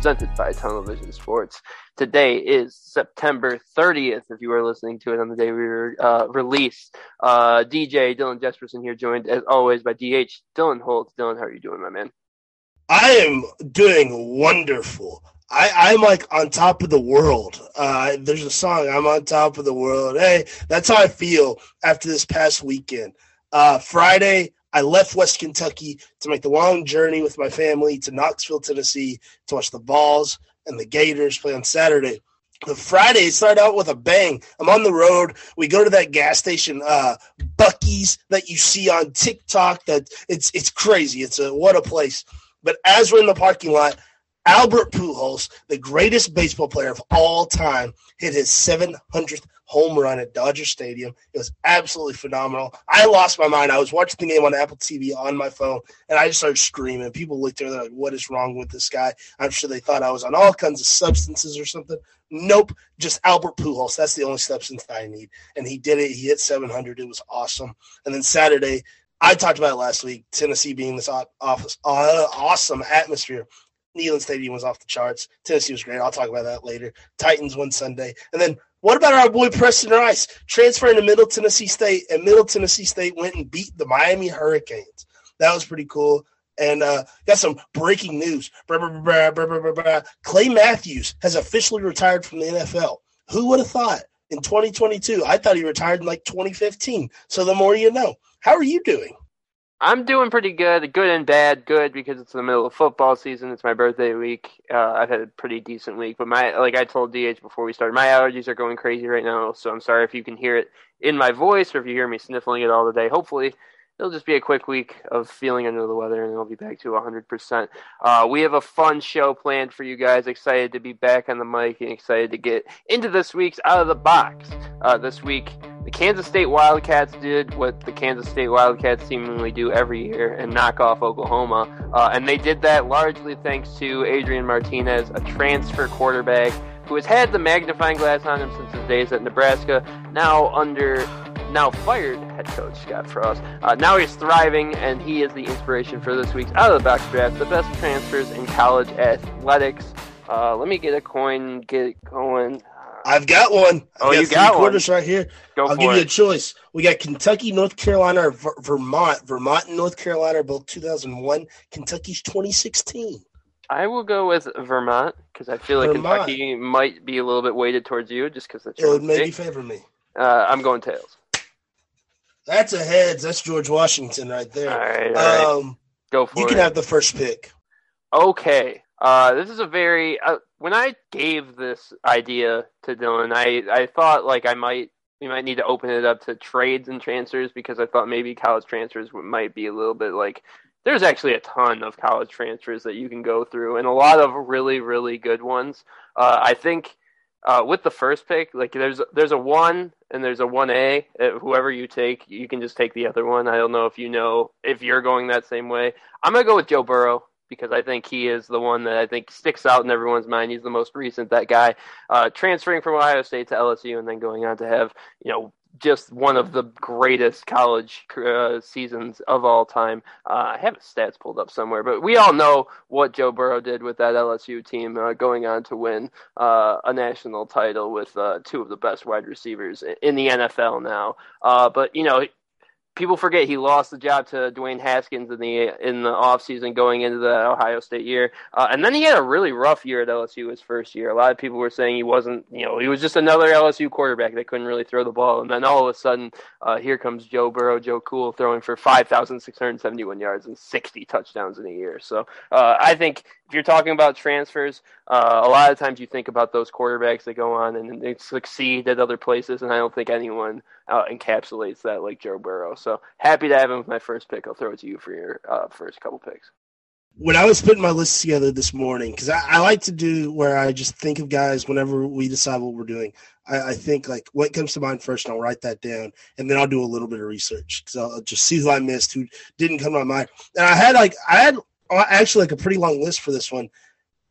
presented by Television Sports. Today is September 30th, if you are listening to it on the day we were uh, released. Uh, DJ Dylan Jesperson here, joined as always by DH Dylan Holt. Dylan, how are you doing, my man? I am doing wonderful. I, am like on top of the world. Uh, there's a song, I'm on top of the world. Hey, that's how I feel after this past weekend. Uh, Friday, I left West Kentucky to make the long journey with my family to Knoxville, Tennessee to watch the Vols and the Gators play on Saturday. The Friday started out with a bang. I'm on the road. We go to that gas station, uh, Buc-ee's that you see on TikTok. That it's it's crazy. It's a what a place. But as we're in the parking lot, Albert Pujols, the greatest baseball player of all time, hit his 700th home run at Dodger Stadium. It was absolutely phenomenal. I lost my mind. I was watching the game on Apple TV on my phone, and I just started screaming. People looked at me like, "What is wrong with this guy?" I'm sure they thought I was on all kinds of substances or something. Nope, just Albert Pujols. That's the only substance I need, and he did it. He hit 700. It was awesome. And then Saturday, I talked about it last week. Tennessee being this office, awesome atmosphere. Neyland Stadium was off the charts. Tennessee was great. I'll talk about that later. Titans won Sunday. And then what about our boy Preston Rice transferring to Middle Tennessee State? And Middle Tennessee State went and beat the Miami Hurricanes. That was pretty cool. And uh, got some breaking news. Clay Matthews has officially retired from the NFL. Who would have thought in 2022? I thought he retired in like 2015. So the more you know. How are you doing? I'm doing pretty good, good and bad. Good because it's the middle of football season. It's my birthday week. Uh, I've had a pretty decent week, but my like I told DH before we started, my allergies are going crazy right now. So I'm sorry if you can hear it in my voice or if you hear me sniffling it all the day. Hopefully, it'll just be a quick week of feeling under the weather, and I'll be back to 100%. Uh, we have a fun show planned for you guys. Excited to be back on the mic and excited to get into this week's out of the box. Uh, this week the Kansas State Wildcats did what the Kansas State Wildcats seemingly do every year and knock off Oklahoma. Uh, and they did that largely thanks to Adrian Martinez, a transfer quarterback who has had the magnifying glass on him since his days at Nebraska. Now under now fired head coach Scott Frost. Uh, now he's thriving, and he is the inspiration for this week's Out of the Box draft, the best transfers in college athletics. Uh, let me get a coin, get it going. I've got one. I've oh, got you got quarters one. right here. Go I'll give it. you a choice. We got Kentucky, North Carolina, or Vermont. Vermont and North Carolina are both 2001. Kentucky's 2016. I will go with Vermont because I feel like Vermont. Kentucky might be a little bit weighted towards you just because it would maybe favor me. Uh, I'm going tails. That's a heads. That's George Washington right there. All right, all um, go for you it. You can have the first pick. Okay. Uh, this is a very uh, when I gave this idea to Dylan, I I thought like I might we might need to open it up to trades and transfers because I thought maybe college transfers might be a little bit like there's actually a ton of college transfers that you can go through and a lot of really really good ones. Uh, I think uh, with the first pick, like there's there's a one and there's a one A. Uh, whoever you take, you can just take the other one. I don't know if you know if you're going that same way. I'm gonna go with Joe Burrow because I think he is the one that I think sticks out in everyone's mind. He's the most recent. That guy uh, transferring from Ohio State to LSU and then going on to have you know just one of the greatest college uh, seasons of all time. Uh, I have his stats pulled up somewhere, but we all know what Joe Burrow did with that LSU team, uh, going on to win uh, a national title with uh, two of the best wide receivers in the NFL now. Uh, but you know, people forget he lost the job to Dwayne Haskins in the in the offseason going into the Ohio State year. Uh, and then he had a really rough year at LSU his first year. A lot of people were saying he wasn't, you know, he was just another LSU quarterback that couldn't really throw the ball. And then all of a sudden, uh, here comes Joe Burrow, Joe Cool, throwing for 5,671 yards and 60 touchdowns in a year. So uh, I think if you're talking about transfers, uh, a lot of times you think about those quarterbacks that go on and they succeed at other places, and I don't think anyone uh, encapsulates that like Joe Burrow. So happy to have him with my first pick. I'll throw it to you for your uh, first couple picks. When I was putting my list together this morning, because I, I, like to do where I just think of guys whenever we decide what we're doing. I, I, think like what comes to mind first, and I'll write that down, and then I'll do a little bit of research because I'll just see who I missed, who didn't come to my mind. And I had like I had Oh, actually like a pretty long list for this one.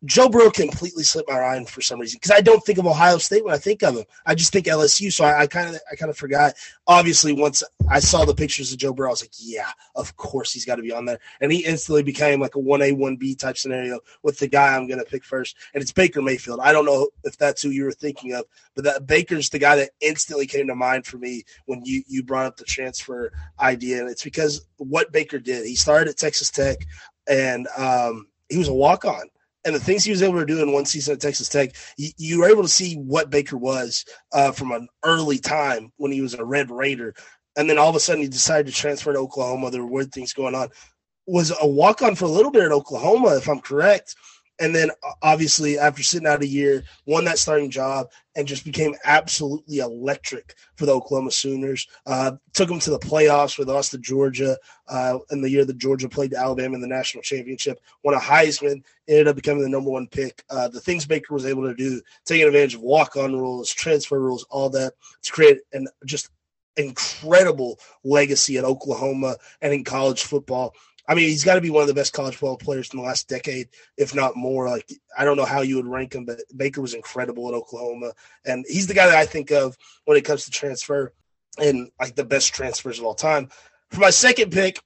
Joe Burrow completely slipped my mind for some reason because I don't think of Ohio State when I think of him. I just think LSU. So I kind of I kind of forgot. Obviously, once I saw the pictures of Joe Burrow, I was like, yeah, of course he's got to be on there. And he instantly became like a one A one B type scenario with the guy I'm going to pick first, and it's Baker Mayfield. I don't know if that's who you were thinking of, but that Baker's the guy that instantly came to mind for me when you you brought up the transfer idea, and it's because what Baker did. He started at Texas Tech, and um, he was a walk on and the things he was able to do in one season at Texas Tech, you, you were able to see what Baker was uh, from an early time when he was a Red Raider, and then all of a sudden he decided to transfer to Oklahoma. There were weird things going on. Was a walk on for a little bit at Oklahoma, if I'm correct, and then obviously after sitting out a year, won that starting job and just became absolutely electric for the Oklahoma Sooners. Uh, took them to the playoffs with us to Georgia uh, in the year that Georgia played Alabama in the national championship. Won a Heisman, ended up becoming the number one pick. Uh, the things Baker was able to do, taking advantage of walk-on rules, transfer rules, all that to create an just incredible legacy at Oklahoma and in college football. I mean, he's got to be one of the best college football players in the last decade, if not more. Like, I don't know how you would rank him, but Baker was incredible at Oklahoma, and he's the guy that I think of when it comes to transfer and like the best transfers of all time. For my second pick,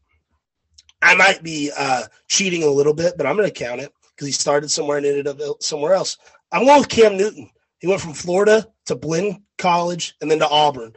I might be uh, cheating a little bit, but I'm going to count it because he started somewhere and ended up somewhere else. I'm going with Cam Newton. He went from Florida to Blinn College and then to Auburn.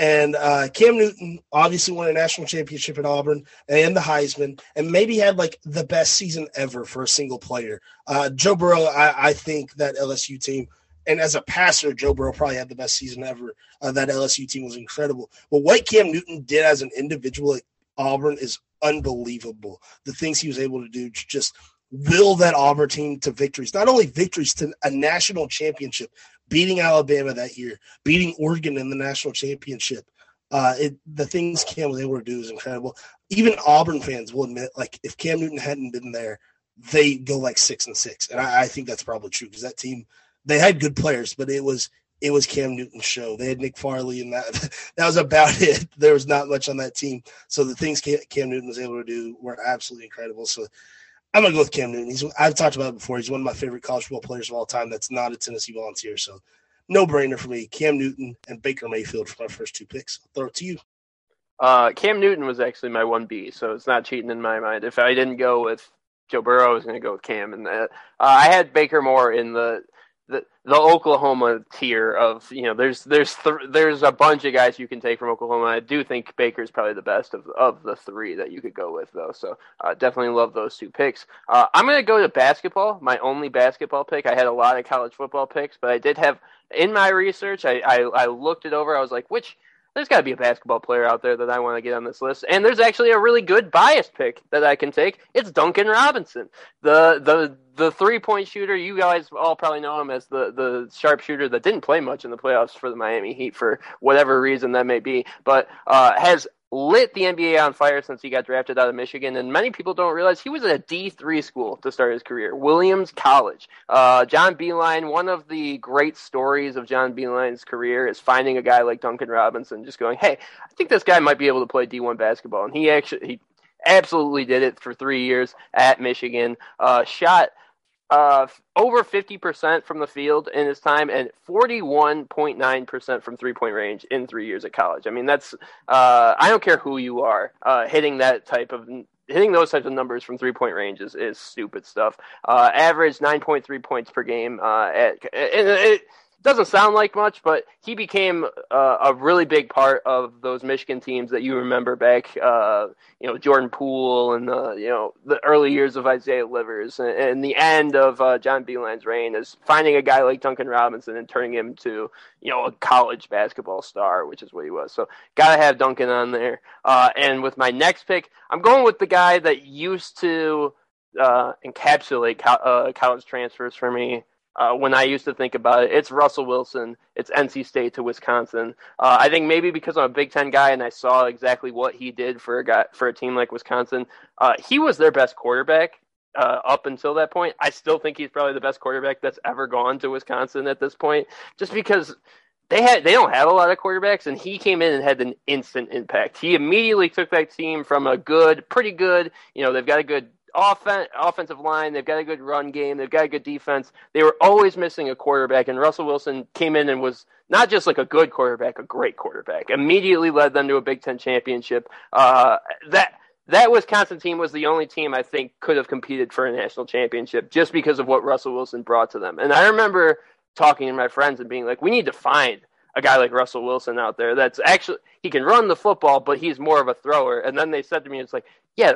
And uh, Cam Newton obviously won a national championship at Auburn and the Heisman, and maybe had like the best season ever for a single player. Uh, Joe Burrow, I, I, think that LSU team, and as a passer, Joe Burrow probably had the best season ever. Uh, that LSU team was incredible. But what Cam Newton did as an individual at Auburn is unbelievable. The things he was able to do, to just will that Auburn team to victories, not only victories to a national championship, beating Alabama that year, beating Oregon in the national championship. Uh, it, the things Cam was able to do is incredible. Even Auburn fans will admit, like, if Cam Newton hadn't been there, they go like six and six, and I, I think that's probably true because that team they had good players, but it was it was Cam Newton's show. They had Nick Fairley, and that that was about it. There was not much on that team, so the things Cam Newton was able to do were absolutely incredible. So I'm gonna go with Cam Newton. He's I've talked about it before. He's one of my favorite college football players of all time. That's not a Tennessee Volunteer. So no brainer for me. Cam Newton and Baker Mayfield for my first two picks. I'll throw it to you. Uh, Cam Newton was actually my one B, so it's not cheating in my mind. If I didn't go with Joe Burrow, I was going to go with Cam, and uh, I had Baker more in the the the Oklahoma tier of you know there's there's th- there's a bunch of guys you can take from Oklahoma. I do think Baker's probably the best of of the three that you could go with though. So uh, definitely love those two picks. Uh, I'm gonna go to basketball. My only basketball pick. I had a lot of college football picks, but I did have in my research. I I, I looked it over. I was like, which there's got to be a basketball player out there that I want to get on this list. And there's actually a really good biased pick that I can take. It's Duncan Robinson, the the the three point shooter. You guys all probably know him as the the sharpshooter that didn't play much in the playoffs for the Miami Heat for whatever reason that may be, but uh, has lit the NBA on fire since he got drafted out of Michigan, and many people don't realize he was at a D three school to start his career, Williams College. Uh, John Beilein, one of the great stories of John Beilein's career is finding a guy like Duncan Robinson, just going, "Hey, I think this guy might be able to play D one basketball," and he actually he absolutely did it for three years at Michigan. Uh, shot uh, over 50% from the field in his time and 41.9% from three point range in three years at college. I mean, that's, uh, I don't care who you are, uh, hitting that type of, hitting those types of numbers from three point range is, is stupid stuff. Uh, average 9.3 points per game, uh, at, and it, doesn't sound like much, but he became uh, a really big part of those Michigan teams that you remember back, uh, you know, Jordan Poole and the, you know, the early years of Isaiah Livers and, and the end of uh, John Beilein's reign is finding a guy like Duncan Robinson and turning him to, you know, a college basketball star, which is what he was. So gotta have Duncan on there. Uh, and with my next pick, I'm going with the guy that used to uh, encapsulate co- uh, college transfers for me uh, when I used to think about it, it's Russell Wilson. It's NC State to Wisconsin. Uh, I think maybe because I'm a Big Ten guy and I saw exactly what he did for a guy for a team like Wisconsin. Uh, he was their best quarterback uh, up until that point. I still think he's probably the best quarterback that's ever gone to Wisconsin at this point, just because they had they don't have a lot of quarterbacks, and he came in and had an instant impact. He immediately took that team from a good, pretty good, you know, they've got a good offen- offensive line. They've got a good run game. They've got a good defense. They were always missing a quarterback, and Russell Wilson came in and was not just like a good quarterback, a great quarterback. Immediately led them to a Big Ten championship. Uh, that that Wisconsin team was the only team I think could have competed for a national championship just because of what Russell Wilson brought to them. And I remember talking to my friends and being like, we need to find a guy like Russell Wilson out there that's actually he can run the football, but he's more of a thrower. And then they said to me, it's like, yeah,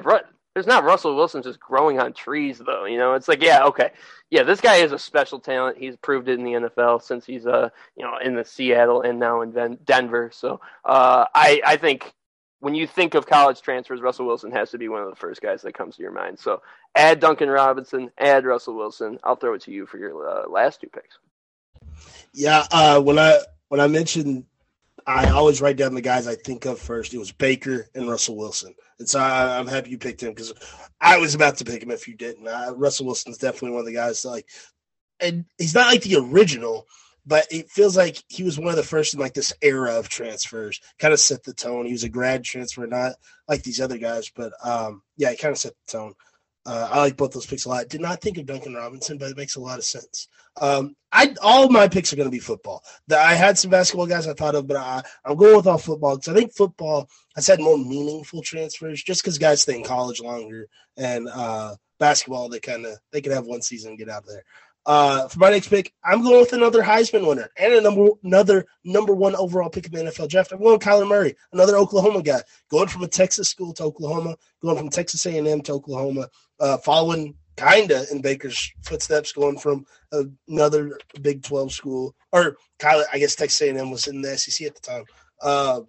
there's not Russell Wilson just growing on trees though. You know, it's like, yeah, okay, yeah, this guy is a special talent. He's proved it in the NFL since he's uh you know in the Seattle and now in Denver. So uh, I I think when you think of college transfers, Russell Wilson has to be one of the first guys that comes to your mind. So add Duncan Robinson, add Russell Wilson. I'll throw it to you for your uh, last two picks. Yeah, uh, when I when I mentioned, I always write down the guys I think of first. It was Baker and Russell Wilson, and so I, am happy you picked him because I was about to pick him if you didn't. Uh, Russell Wilson's definitely one of the guys that, like, and he's not like the original, but it feels like he was one of the first in like this era of transfers. Kind of set the tone. He was a grad transfer, not like these other guys, but um, yeah, he kind of set the tone. Uh, I like both those picks a lot. Did not think of Duncan Robinson, but it makes a lot of sense. Um, I all my picks are going to be football. The, I had some basketball guys I thought of, but I, I'm going with all football because I think football has had more meaningful transfers. Just because guys stay in college longer, and uh, basketball they kind of they can have one season and get out there. Uh, for my next pick, I'm going with another Heisman winner and a number another number one overall pick in the NFL draft. I'm going Kyler Murray, another Oklahoma guy, going from a Texas school to Oklahoma, going from Texas A&M to Oklahoma, uh, following kinda in Baker's footsteps, going from another Big 12 school, or Kyler, I guess Texas A&M was in the SEC at the time. Uh,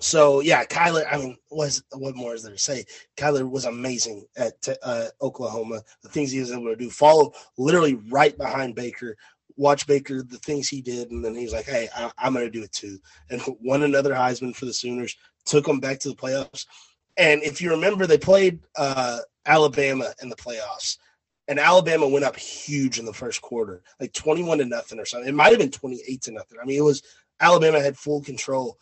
so yeah, Kyler. I mean, was what more is there to say? Kyler was amazing at uh, Oklahoma. The things he was able to do, follow literally right behind Baker. Watch Baker, the things he did, and then he's like, "Hey, I, am going to do it too." And won another Heisman for the Sooners. Took them back to the playoffs. And if you remember, they played uh, Alabama in the playoffs, and Alabama went up huge in the first quarter, like 21 to nothing or something. It might have been 28 to nothing. I mean, it was Alabama had full control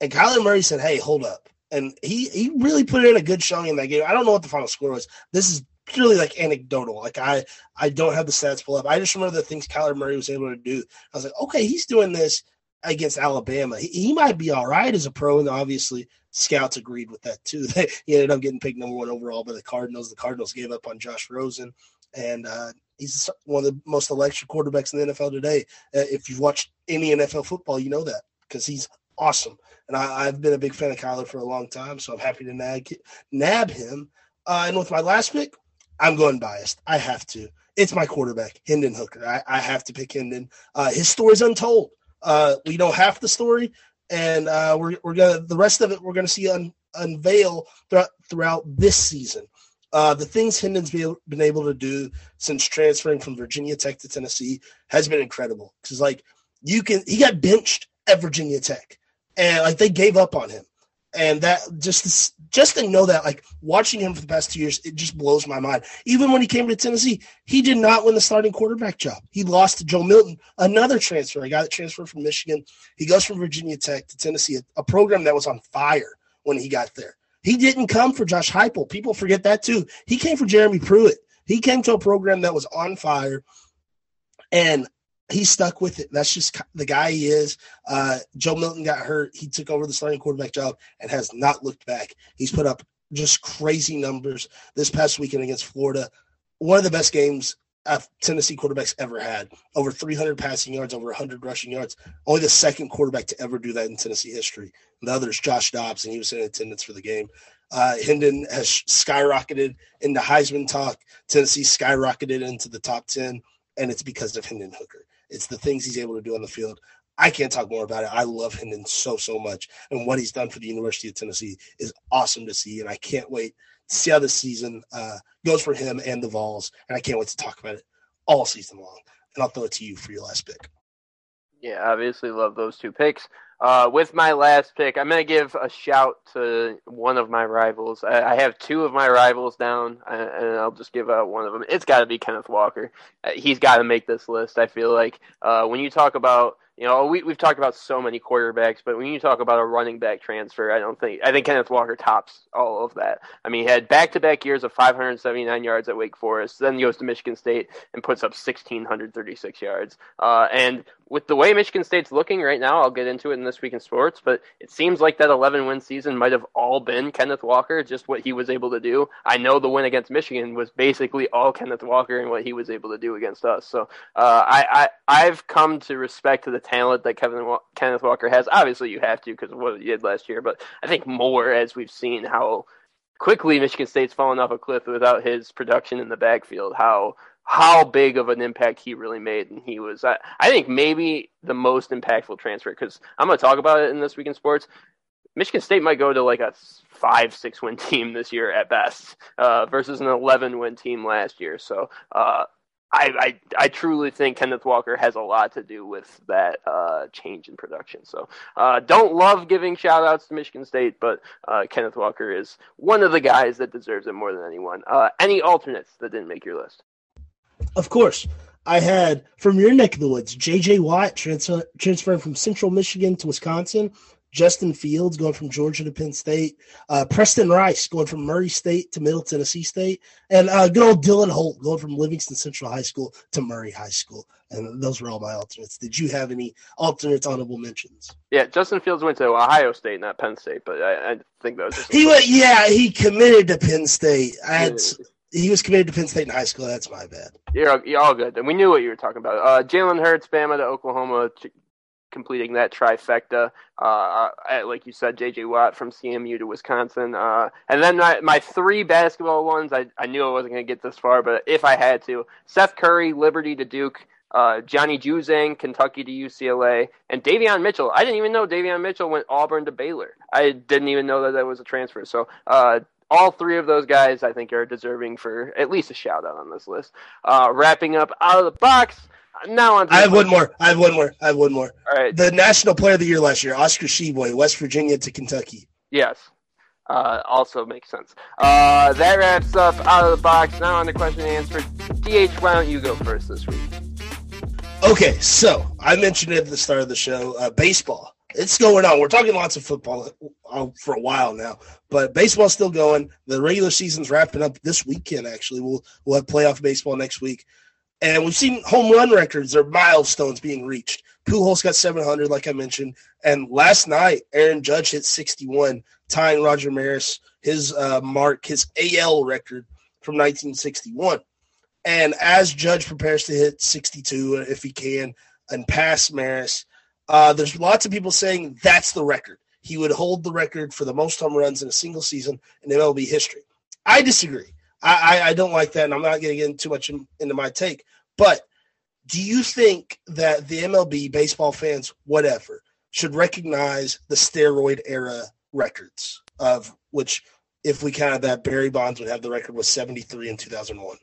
and Kyler Murray said, "Hey, hold up," and he he really put in a good showing in that game. I don't know what the final score was. This is purely like anecdotal. Like I I don't have the stats pulled up. I just remember the things Kyler Murray was able to do. I was like, okay, he's doing this against Alabama. He, he might be all right as a pro, and obviously scouts agreed with that too. he ended up getting picked number one overall by the Cardinals. The Cardinals gave up on Josh Rosen, and uh, he's one of the most electric quarterbacks in the NFL today. Uh, if you've watched any NFL football, you know that because he's awesome. And I, have been a big fan of Kyler for a long time, so I'm happy to nag, nab him. Uh, and with my last pick, I'm going biased. I have to. It's my quarterback, Hendon Hooker. I, I have to pick Hendon. Uh, his story's untold. Uh, we know half the story, and uh, we're, we're gonna the rest of it we're gonna see un, unveil throughout, throughout this season. Uh, the things Hendon's be, been able to do since transferring from Virginia Tech to Tennessee has been incredible. Because like you can, he got benched at Virginia Tech and like they gave up on him. And that just just to know that, like watching him for the past two years, it just blows my mind. Even when he came to Tennessee, he did not win the starting quarterback job. He lost to Joe Milton, another transfer, a guy that transferred from Michigan. He goes from Virginia Tech to Tennessee, a, a program that was on fire when he got there. He didn't come for Josh Heupel. People forget that too. He came for Jeremy Pruitt. He came to a program that was on fire. And he stuck with it. That's just the guy he is. Uh, Joe Milton got hurt. He took over the starting quarterback job and has not looked back. He's put up just crazy numbers this past weekend against Florida. One of the best games Tennessee quarterbacks ever had. Over 300 passing yards, over 100 rushing yards. Only the second quarterback to ever do that in Tennessee history. The other is Josh Dobbs, and he was in attendance for the game. Uh, Hendon has skyrocketed into Heisman talk. Tennessee skyrocketed into the top 10, and it's because of Hendon Hooker. It's the things he's able to do on the field. I can't talk more about it. I love Hendon so so much, and what he's done for the University of Tennessee is awesome to see, and I can't wait to see how this season uh, goes for him and the Vols, and I can't wait to talk about it all season long. And I'll throw it to you for your last pick. Yeah, obviously love those two picks. Uh, with my last pick, I'm going to give a shout to one of my rivals. I, I have two of my rivals down, uh, and I'll just give out one of them. It's got to be Kenneth Walker. Uh, he's got to make this list. I feel like uh, when you talk about You know, we we've talked about so many quarterbacks, but when you talk about a running back transfer, I don't think I think Kenneth Walker tops all of that. I mean, he had back to back years of 579 yards at Wake Forest, then goes to Michigan State and puts up 1636 yards. Uh, and with the way Michigan State's looking right now, I'll get into it in this week in sports, but it seems like that 11 win season might have all been Kenneth Walker, just what he was able to do. I know the win against Michigan was basically all Kenneth Walker and what he was able to do against us. So uh, I, I I've come to respect the talent that Kevin Kenneth Walker has. Obviously, you have to because of what he did last year, but I think more as we've seen how quickly Michigan State's fallen off a cliff without his production in the backfield. How how big of an impact he really made, and he was, I, I think, maybe the most impactful transfer. Because I'm going to talk about it in this week in sports. Michigan State might go to like a five, six win team this year at best, uh, versus an 11 win team last year. So uh, I, I, I truly think Kenneth Walker has a lot to do with that uh, change in production. So uh, don't love giving shout outs to Michigan State, but uh, Kenneth Walker is one of the guys that deserves it more than anyone. Uh, any alternates that didn't make your list? Of course. I had from your neck of the woods, J.J. Watt transfer, transferring from Central Michigan to Wisconsin. Justin Fields going from Georgia to Penn State. Uh, Preston Rice going from Murray State to Middle Tennessee State. And uh, good old Dylan Holt going from Livingston Central High School to Murray High School. And those were all my alternates. Did you have any alternates honorable mentions? Yeah, Justin Fields went to Ohio State, not Penn State, but I, I think that was he went. Yeah, he committed to Penn State. I had, he was committed to Penn State in high school. That's my bad. You're, you're all good. And we knew what you were talking about. Uh, Jalen Hurts, Bama to Oklahoma, completing that trifecta. Uh, like you said, J.J. Watt from CMU to Wisconsin. Uh, and then my, my, three basketball ones, I, I knew I wasn't going to get this far, but if I had to, Seth Curry, Liberty to Duke. Uh, Johnny Juzang, Kentucky to UCLA, and Davion Mitchell. I didn't even know Davion Mitchell went Auburn to Baylor. I didn't even know that that was a transfer. So uh, all three of those guys, I think, are deserving for at least a shout out on this list. Uh, wrapping up out of the box. Now on. I have one more. I have one more. I have one more. All right. The National Player of the Year last year, Oscar Tshiebwe, West Virginia to Kentucky. Yes. Uh, also makes sense. Uh, that wraps up out of the box. Now on the question and answer. DH, why don't you go first this week? Okay, so I mentioned it at the start of the show. Uh, baseball it's going on. We're talking lots of football uh, for a while now, but baseball's still going. The regular season's wrapping up this weekend. Actually, we'll we'll have playoff baseball next week, and we've seen home run records or milestones being reached. Pujols got 700, like I mentioned, and last night Aaron Judge hit 61, tying Roger Maris his uh, mark, his AL record from 1961. And as Judge prepares to hit 62, if he can, and pass Maris, uh, there's lots of people saying that's the record. He would hold the record for the most home runs in a single season in MLB history. I disagree. I, I, I don't like that, and I'm not going to get too much in, into my take. But do you think that the MLB, baseball fans, whatever, should recognize the steroid era records of which, if we count that, Barry Bonds would have the record was 73 in 2001?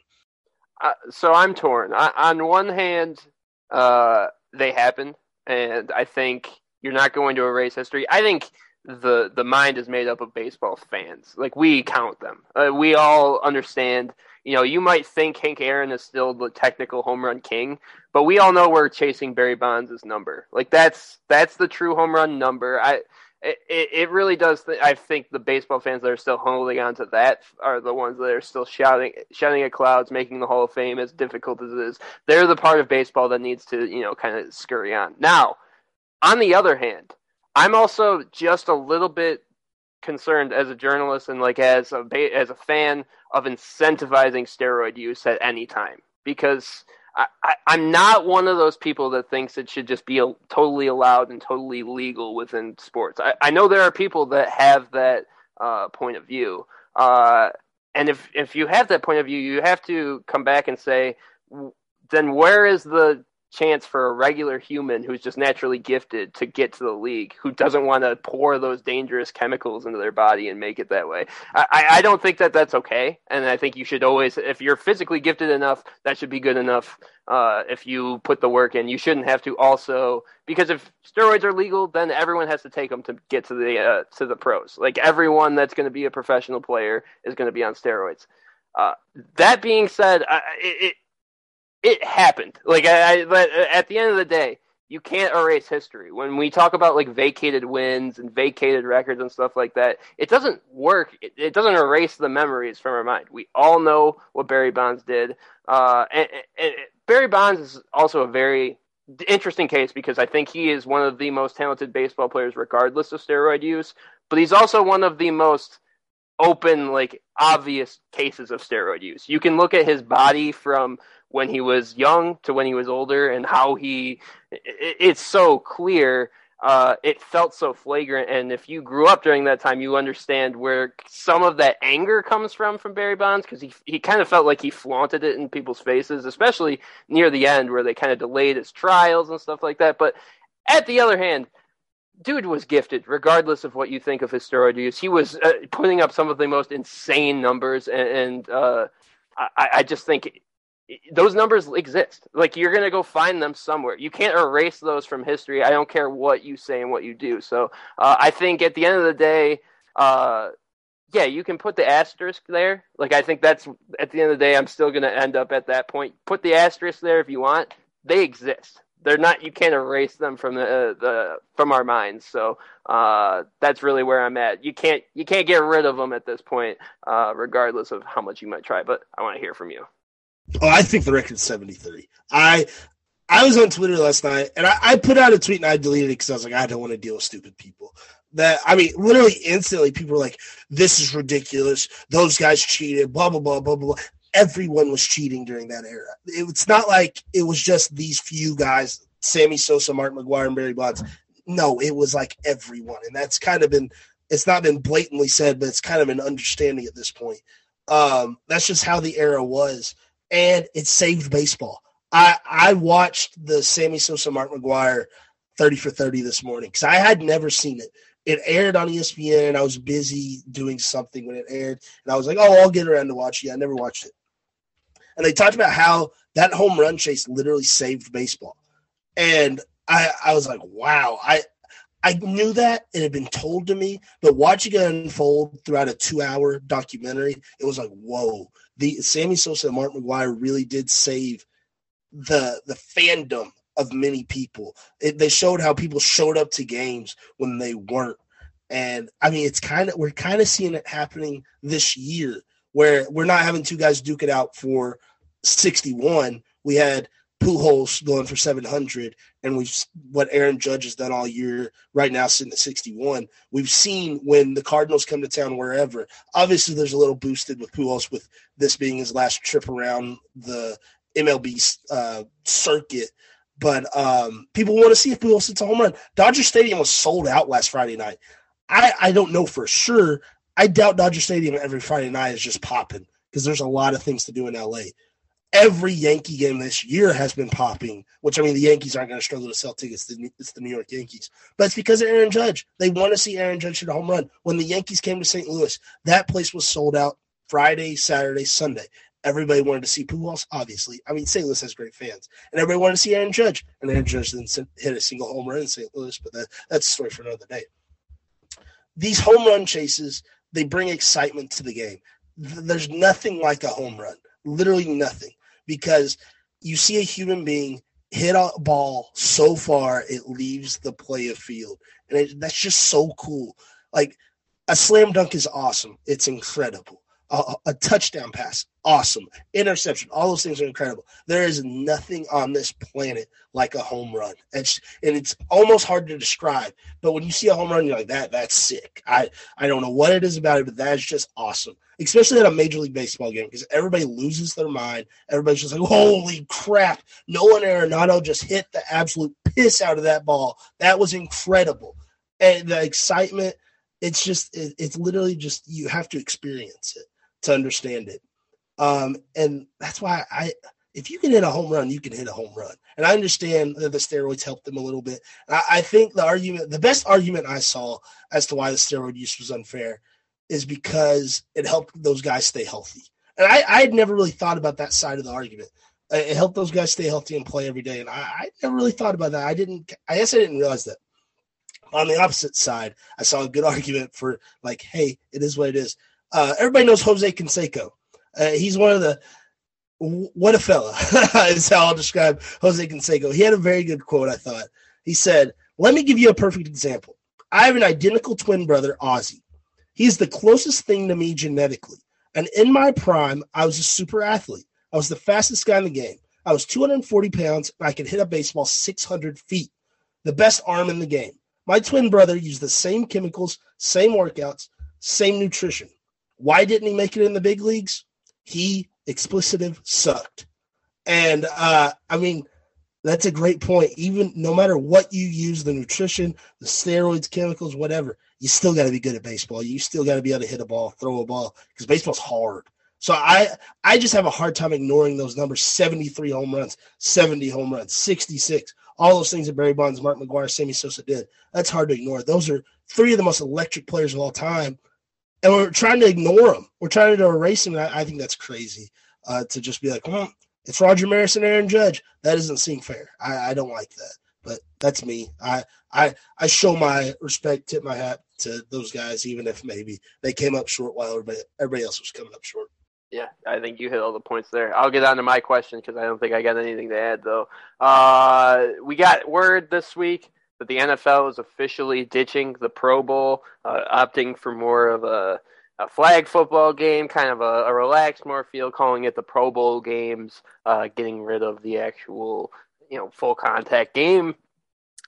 Uh, so I'm torn. I, on one hand, uh, they happened and I think you're not going to erase history. I think the the mind is made up of baseball fans. Like we count them. Uh, we all understand. You know, you might think Hank Aaron is still the technical home run king, but we all know we're chasing Barry Bonds' number. Like that's that's the true home run number. I it, it really does. Th- I think the baseball fans that are still holding on to that are the ones that are still shouting, shouting at clouds, making the Hall of Fame as difficult as it is. They're the part of baseball that needs to, you know, kind of scurry on. Now, on the other hand, I'm also just a little bit concerned as a journalist and like as a as a fan of incentivizing steroid use at any time because I, am not one of those people that thinks it should just be a, totally allowed and totally legal within sports. I, I know there are people that have that uh, point of view, uh, and if if you have that point of view, you have to come back and say, then where is the chance for a regular human who's just naturally gifted to get to the league, who doesn't want to pour those dangerous chemicals into their body and make it that way. I, I don't think that that's okay, and I think you should always, if you're physically gifted enough, that should be good enough. Uh, if you put the work in, you shouldn't have to also because if steroids are legal, then everyone has to take them to get to the uh, to the pros. Like everyone that's going to be a professional player is going to be on steroids. Uh, that being said, I, it, it happened. Like I, I, but at the end of the day, you can't erase history. When we talk about like vacated wins and vacated records and stuff like that, it doesn't work. It, it doesn't erase the memories from our mind. We all know what Barry Bonds did. Uh, and, and Barry Bonds is also a very interesting case because I think he is one of the most talented baseball players, regardless of steroid use. But he's also one of the most open, like obvious cases of steroid use. You can look at his body from when he was young to when he was older and how he it's so clear uh, it felt so flagrant and if you grew up during that time you understand where some of that anger comes from from barry bonds because he, he kind of felt like he flaunted it in people's faces especially near the end where they kind of delayed his trials and stuff like that but at the other hand dude was gifted regardless of what you think of his steroid use he was uh, putting up some of the most insane numbers and, and uh, I, I just think those numbers exist. Like you're gonna go find them somewhere. You can't erase those from history. I don't care what you say and what you do. So uh, I think at the end of the day, uh, yeah, you can put the asterisk there. Like I think that's at the end of the day, I'm still gonna end up at that point. Put the asterisk there if you want. They exist. They're not. You can't erase them from the uh, the from our minds. So uh, that's really where I'm at. You can't you can't get rid of them at this point, uh, regardless of how much you might try. But I want to hear from you. Oh, I think the record's 73. I I was on Twitter last night and I, I put out a tweet and I deleted it because I was like, I don't want to deal with stupid people. That I mean, literally instantly, people were like, "This is ridiculous. Those guys cheated." Blah blah blah blah blah. Everyone was cheating during that era. It's not like it was just these few guys: Sammy Sosa, Mark McGwire, and Barry Bonds. No, it was like everyone, and that's kind of been. It's not been blatantly said, but it's kind of an understanding at this point. Um, that's just how the era was and it saved baseball. I I watched the Sammy Sosa Mark McGwire 30 for 30 this morning because I had never seen it. It aired on ESPN and I was busy doing something when it aired. And I was like, oh, I'll get around to watching it. I never watched it. And they talked about how that home run chase literally saved baseball. And I, I was like, wow. I I knew that it had been told to me, but watching it unfold throughout a two hour documentary, it was like, whoa, the Sammy Sosa and Mark McGwire really did save the the fandom of many people. It, they showed how people showed up to games when they weren't. And I mean, it's kind of we're kind of seeing it happening this year, where we're not having two guys duke it out for 61. We had Pujols going for 700, and we've what Aaron Judge has done all year. Right now, sitting at 61. We've seen when the Cardinals come to town, wherever. Obviously, there's a little boosted with Pujols with this being his last trip around the MLB uh, circuit. But um, people want to see if Pujols hits a home run. Dodger Stadium was sold out last Friday night. I, I don't know for sure. I doubt Dodger Stadium every Friday night is just popping because there's a lot of things to do in LA every Yankee game this year has been popping, which I mean, the Yankees aren't going to struggle to sell tickets. It's the New York Yankees. But it's because of Aaron Judge. They want to see Aaron Judge hit a home run. When the Yankees came to St. Louis, that place was sold out Friday, Saturday, Sunday. Everybody wanted to see Pujols, obviously. I mean, St. Louis has great fans. And everybody wanted to see Aaron Judge. And Aaron Judge didn't hit a single home run in St. Louis, but that, that's a story for another day. These home run chases, they bring excitement to the game. There's nothing like a home run. Literally nothing because you see a human being hit a ball so far it leaves the play of field, and it, that's just so cool. Like a slam dunk is awesome; it's incredible. A, a, touchdown pass, awesome. Interception, all those things are incredible. There is nothing on this planet like a home run. It's, and it's almost hard to describe. But when you see a home run, you're like, that that's sick. I, I don't know what it is about it, but that is just awesome. Especially at a major league baseball game, because everybody loses their mind. Everybody's just like, holy crap. Nolan Arenado just hit the absolute piss out of that ball. That was incredible. And the excitement, it's just it, it's literally just you have to experience it to understand it. Um, and that's why I, if you can hit a home run, you can hit a home run. And I understand that the steroids helped them a little bit. I, I think the argument, the best argument I saw as to why the steroid use was unfair is because it helped those guys stay healthy. And I, I had never really thought about that side of the argument. It helped those guys stay healthy and play every day. And I, I never really thought about that. I didn't, I guess I didn't realize that. On the opposite side, I saw a good argument for like, hey, it is what it is. Uh, everybody knows Jose Canseco. Uh, he's one of the what a fella is how I'll describe Jose Canseco. He had a very good quote, I thought. He said, Let me give you a perfect example. I have an identical twin brother, Ozzy. He's the closest thing to me genetically. And in my prime, I was a super athlete. I was the fastest guy in the game. I was 240 pounds and I could hit a baseball 600 feet. The best arm in the game. My twin brother used the same chemicals, same workouts, same nutrition. Why didn't he make it in the big leagues? He explicitive sucked. And uh, I mean, that's a great point. Even no matter what you use, the nutrition, the steroids, chemicals, whatever, you still got to be good at baseball. You still got to be able to hit a ball, throw a ball, because baseball's hard. So I I just have a hard time ignoring those numbers: seventy-three home runs, seventy home runs, sixty-six. All those things that Barry Bonds, Mark McGwire, Sammy Sosa did. That's hard to ignore. Those are three of the most electric players of all time, and we're trying to ignore them. We're trying to erase them. I, I think that's crazy uh, to just be like, well, it's Roger Maris and Aaron Judge. That doesn't seem fair. I, I don't like that. But that's me. I, I I show my respect, tip my hat to those guys, even if maybe they came up short while everybody, everybody else was coming up short. Yeah, I think you hit all the points there. I'll get on to my question because I don't think I got anything to add, though. Uh, we got word this week that the NFL is officially ditching the Pro Bowl, uh, opting for more of a a flag football game, kind of a, a, relaxed more feel, calling it the Pro Bowl games, uh, getting rid of the actual, you know, full contact game.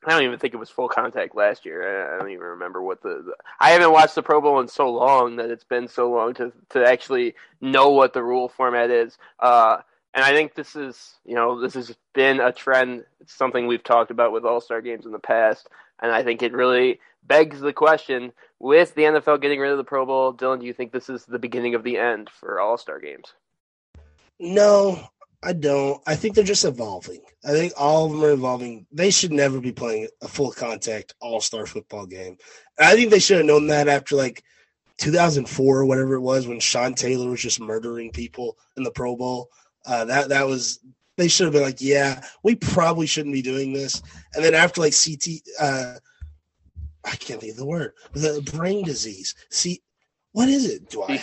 I don't even think it was full contact last year. I don't even remember what the, the, I haven't watched the Pro Bowl in so long that it's been so long to to actually know what the rule format is. Uh, and I think this is, you know, this has been a trend. It's something we've talked about with All Star games in the past, and I think it really begs the question: with the NFL getting rid of the Pro Bowl, Dylan, do you think this is the beginning of the end for All Star games? No, I don't. I think they're just evolving. I think all of them are evolving. They should never be playing a full contact All Star football game. And I think they should have known that after like 2004 or whatever it was when Sean Taylor was just murdering people in the Pro Bowl. Uh, that that was they should have been like, yeah, we probably shouldn't be doing this. And then after like CT, uh, I can't think of the word, the brain disease. See, what is it? Do I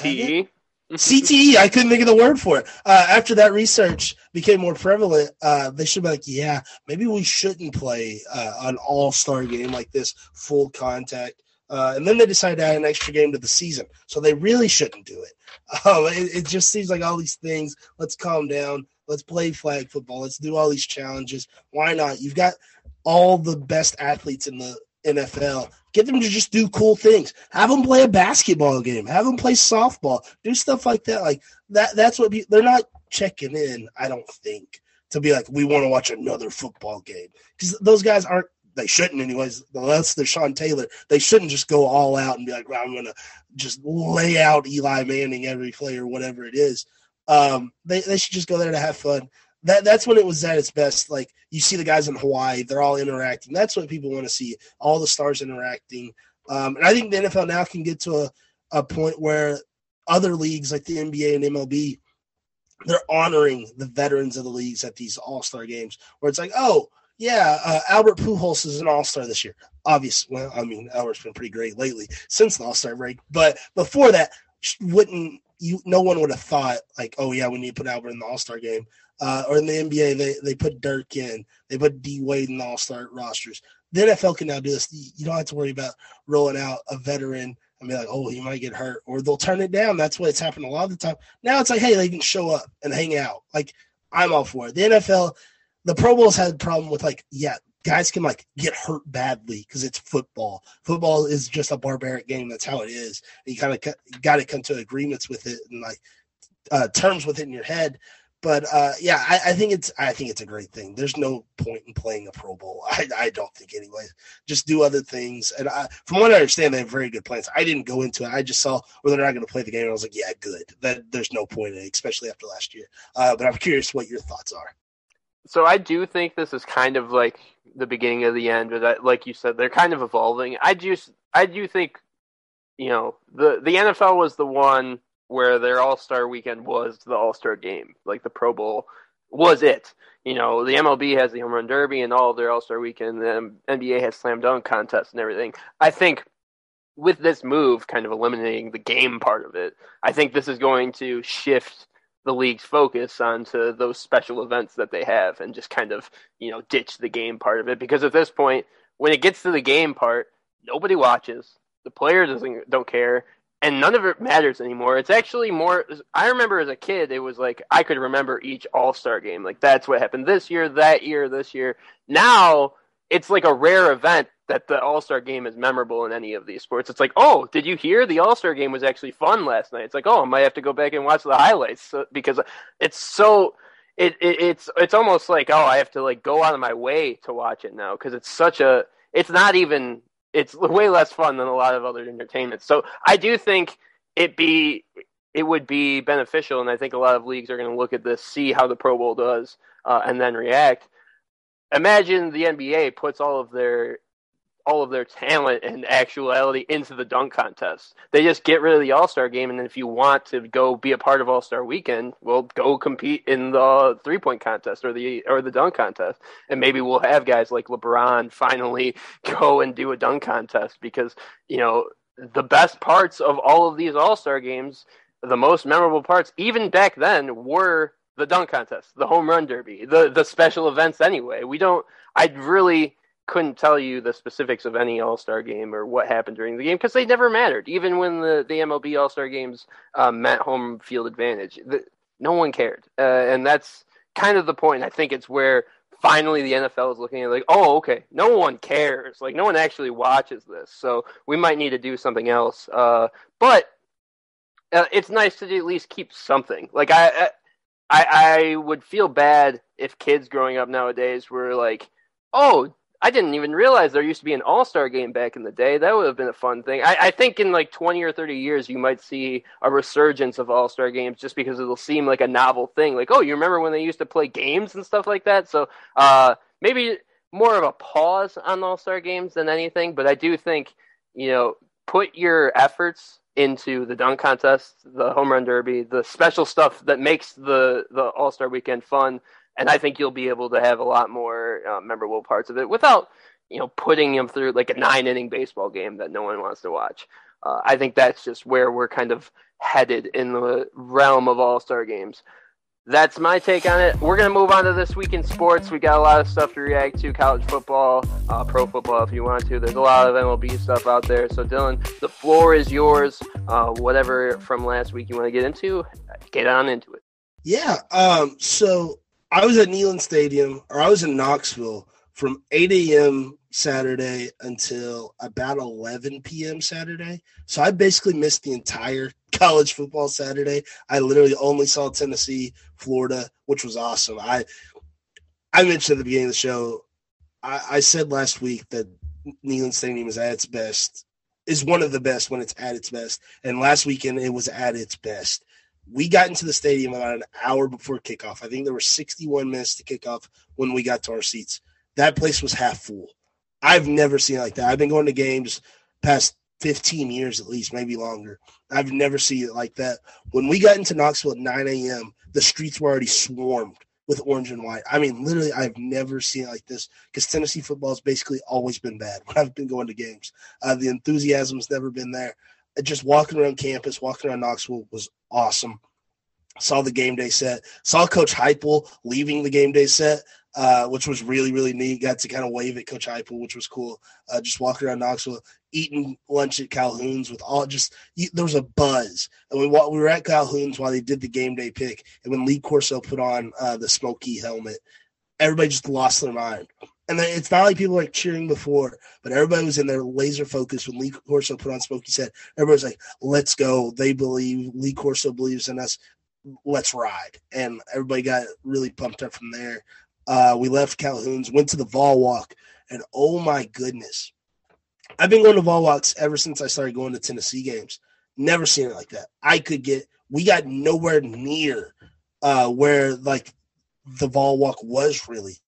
it? CTE. I couldn't think of the word for it. Uh, after that research became more prevalent, uh, they should be like, yeah, maybe we shouldn't play uh, an all star game like this, full contact. Uh, and then they decided to add an extra game to the season. So they really shouldn't do it. Um, it. It just seems like all these things. Let's calm down. Let's play flag football. Let's do all these challenges. Why not? You've got all the best athletes in the NFL. Get them to just do cool things. Have them play a basketball game. Have them play softball. Do stuff like that. Like that. That's what be, they're not checking in. I don't think to be like we want to watch another football game because those guys aren't. They shouldn't, anyways. Unless they're Sean Taylor, they shouldn't just go all out and be like, well, "I'm going to just lay out Eli Manning every play or whatever it is." Um, they they should just go there to have fun that that's when it was at its best. Like you see the guys in Hawaii, they're all interacting. That's what people want to see. All the stars interacting. Um, and I think the NFL now can get to a, a point where other leagues like the NBA and MLB, they're honoring the veterans of the leagues at these All Star games, where it's like, oh yeah, uh, Albert Pujols is an All Star this year. Obviously, well, I mean Albert's been pretty great lately since the All Star break, but before that, wouldn't you? No one would have thought like, oh yeah, we need to put Albert in the All Star game uh, or in the NBA, they, they put Dirk in, they put D Wade in the All Star rosters. The NFL can now do this. You don't have to worry about rolling out a veteran and be like, oh, he might get hurt, or they'll turn it down. That's what it's happened a lot of the time. Now it's like, hey, they can show up and hang out. Like I'm all for it. The NFL, the Pro Bowls had a problem with like, yeah, guys can like get hurt badly because it's football. Football is just a barbaric game. That's how it is. You kind of got to come to agreements with it and like uh, terms with it in your head. But uh, yeah, I, I, think it's I think it's a great thing. There's no point in playing a Pro Bowl. I, I don't think anyway. Just do other things. And I, from what I understand, they have very good plans. I didn't go into it. I just saw whether they're not going to play the game. And I was like, yeah, good. That there's no point in it, especially after last year. Uh, but I'm curious what your thoughts are. So I do think this is kind of like the beginning of the end, or that, like you said, they're kind of evolving. I just I do think, you know, the the NFL was the one where their All Star weekend was the All Star game, like the Pro Bowl was it. You know, the MLB has the Home Run Derby and all of their All Star weekend. The NBA has slam dunk contests and everything. I think with this move, kind of eliminating the game part of it, I think this is going to shift the league's focus onto those special events that they have and just kind of, you know, ditch the game part of it. Because at this point, when it gets to the game part, nobody watches. The player doesn't don't care, and none of it matters anymore. It's actually more. I remember as a kid, it was like I could remember each All Star game. Like that's what happened this year, that year, this year. Now it's like a rare event that the All Star game is memorable in any of these sports. It's like, oh, did you hear the All Star game was actually fun last night? It's like, oh, I might have to go back and watch the highlights because it's so. It, it it's it's almost like oh I have to like go out of my way to watch it now because it's such a it's not even it's way less fun than a lot of other entertainment. So I do think it be it would be beneficial, and I think a lot of leagues are going to look at this, see how the Pro Bowl does, uh, and then react imagine the NBA puts all of their all of their talent and actuality into the dunk contest. They just get rid of the All Star game, and if you want to go be a part of All Star Weekend, well, go compete in the three point contest or the or the dunk contest, and maybe we'll have guys like LeBron finally go and do a dunk contest because you know the best parts of all of these All Star games, the most memorable parts, even back then, were the dunk contest, the home run derby, the the special events. Anyway, we don't. I'd really couldn't tell you the specifics of any All Star game or what happened during the game because they never mattered. Even when the the MLB All Star games um, meant home field advantage, the, no one cared, uh, and that's kind of the point. I think it's where finally the NFL is looking at like, oh, okay, no one cares. Like no one actually watches this, so we might need to do something else. Uh, but uh, it's nice to at least keep something. Like I, I, I would feel bad if kids growing up nowadays were like, oh, I didn't even realize there used to be an All Star game back in the day. That would have been a fun thing. I, I think in like 20 or 30 years, you might see a resurgence of All Star games just because it'll seem like a novel thing. Like, oh, you remember when they used to play games and stuff like that? So uh, maybe more of a pause on All Star games than anything. But I do think, you know, put your efforts into the dunk contest, the home run derby, the special stuff that makes the the All Star Weekend fun, and I think you'll be able to have a lot more uh, memorable parts of it without you know putting them through like a nine inning baseball game that no one wants to watch. Uh, I think that's just where we're kind of headed in the realm of All Star games that's my take on it. We're going to move on to this week in sports. We got a lot of stuff to react to college football, uh, pro football if you want to. There's a lot of MLB stuff out there. So, Dylan, the floor is yours. Uh, whatever from last week you want to get into, get on into it. Yeah. Um, so, I was at Neyland Stadium, or I was in Knoxville from 8 a.m. Saturday until about 11 p.m. Saturday. So I basically missed the entire college football Saturday. I literally only saw Tennessee, Florida, which was awesome. I I mentioned at the beginning of the show, I, I said last week that Neyland Stadium is at its best, is one of the best when it's at its best. And last weekend it was at its best. We got into the stadium about an hour before kickoff. I think there were 61 minutes to kick off when we got to our seats. That place was half full. I've never seen it like that. I've been going to games past 15 years at least, maybe longer. I've never seen it like that. When we got into Knoxville at 9 a.m., the streets were already swarmed with orange and white. I mean, literally, I've never seen it like this because Tennessee football has basically always been bad when I've been going to games. Uh, the enthusiasm's never been there. Just walking around campus, walking around Knoxville was awesome. Saw the game day set. Saw Coach Heupel leaving the game day set uh, which was really really neat. Got to kind of wave at Coach Heupel, which was cool. Uh, just walking around Knoxville, eating lunch at Calhoun's with all just there was a buzz. And we we were at Calhoun's while they did the game day pick, and when Lee Corso put on uh, the smoky helmet, everybody just lost their mind. And it's not like people like cheering before, but everybody was in their laser focus when Lee Corso put on Smoky said, everybody's like, let's go. They believe, Lee Corso believes in us. Let's ride. And everybody got really pumped up from there. Uh, we left Calhoun's, went to the Vol Walk, and oh my goodness, I've been going to Vol Walks ever since I started going to Tennessee games. Never seen it like that. I could get, we got nowhere near uh, where like the Vol Walk was really.